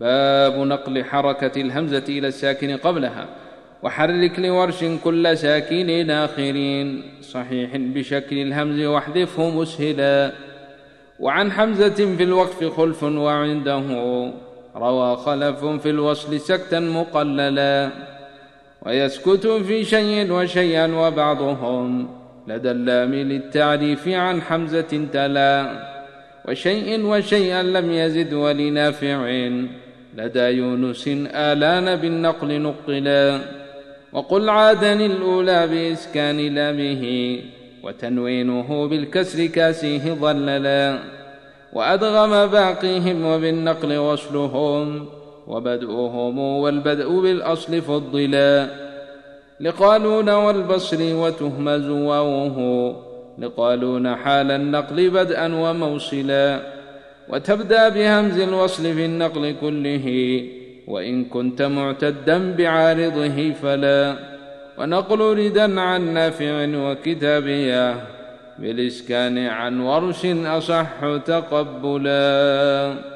باب نقل حركة الهمزة إلى الساكن قبلها وحرك لورش كل ساكن آخرين صحيح بشكل الهمز واحذفه مسهلا. وعن حمزة في الوقف خلف وعنده روى خلف في الوصل سكتا مقللا. ويسكت في شيء وشيئا وبعضهم لدى اللام للتعريف عن حمزة تلا. وشيء وشيئا لم يزد ولنافع. لدى يونس آلان بالنقل نقلا وقل عادني الأولى بإسكان لامه وتنوينه بالكسر كاسيه ظللا وأدغم باقيهم وبالنقل وصلهم وبدؤهم والبدء بالأصل فضلا لقالون والبصر وتهمز واوه لقالون حال النقل بدءا وموصلا وتبدأ بهمز الوصل في النقل كله وإن كنت معتدا بعارضه فلا. ونقل ردا عن نافع وكتابية بالإسكان عن ورش أصح تقبلا.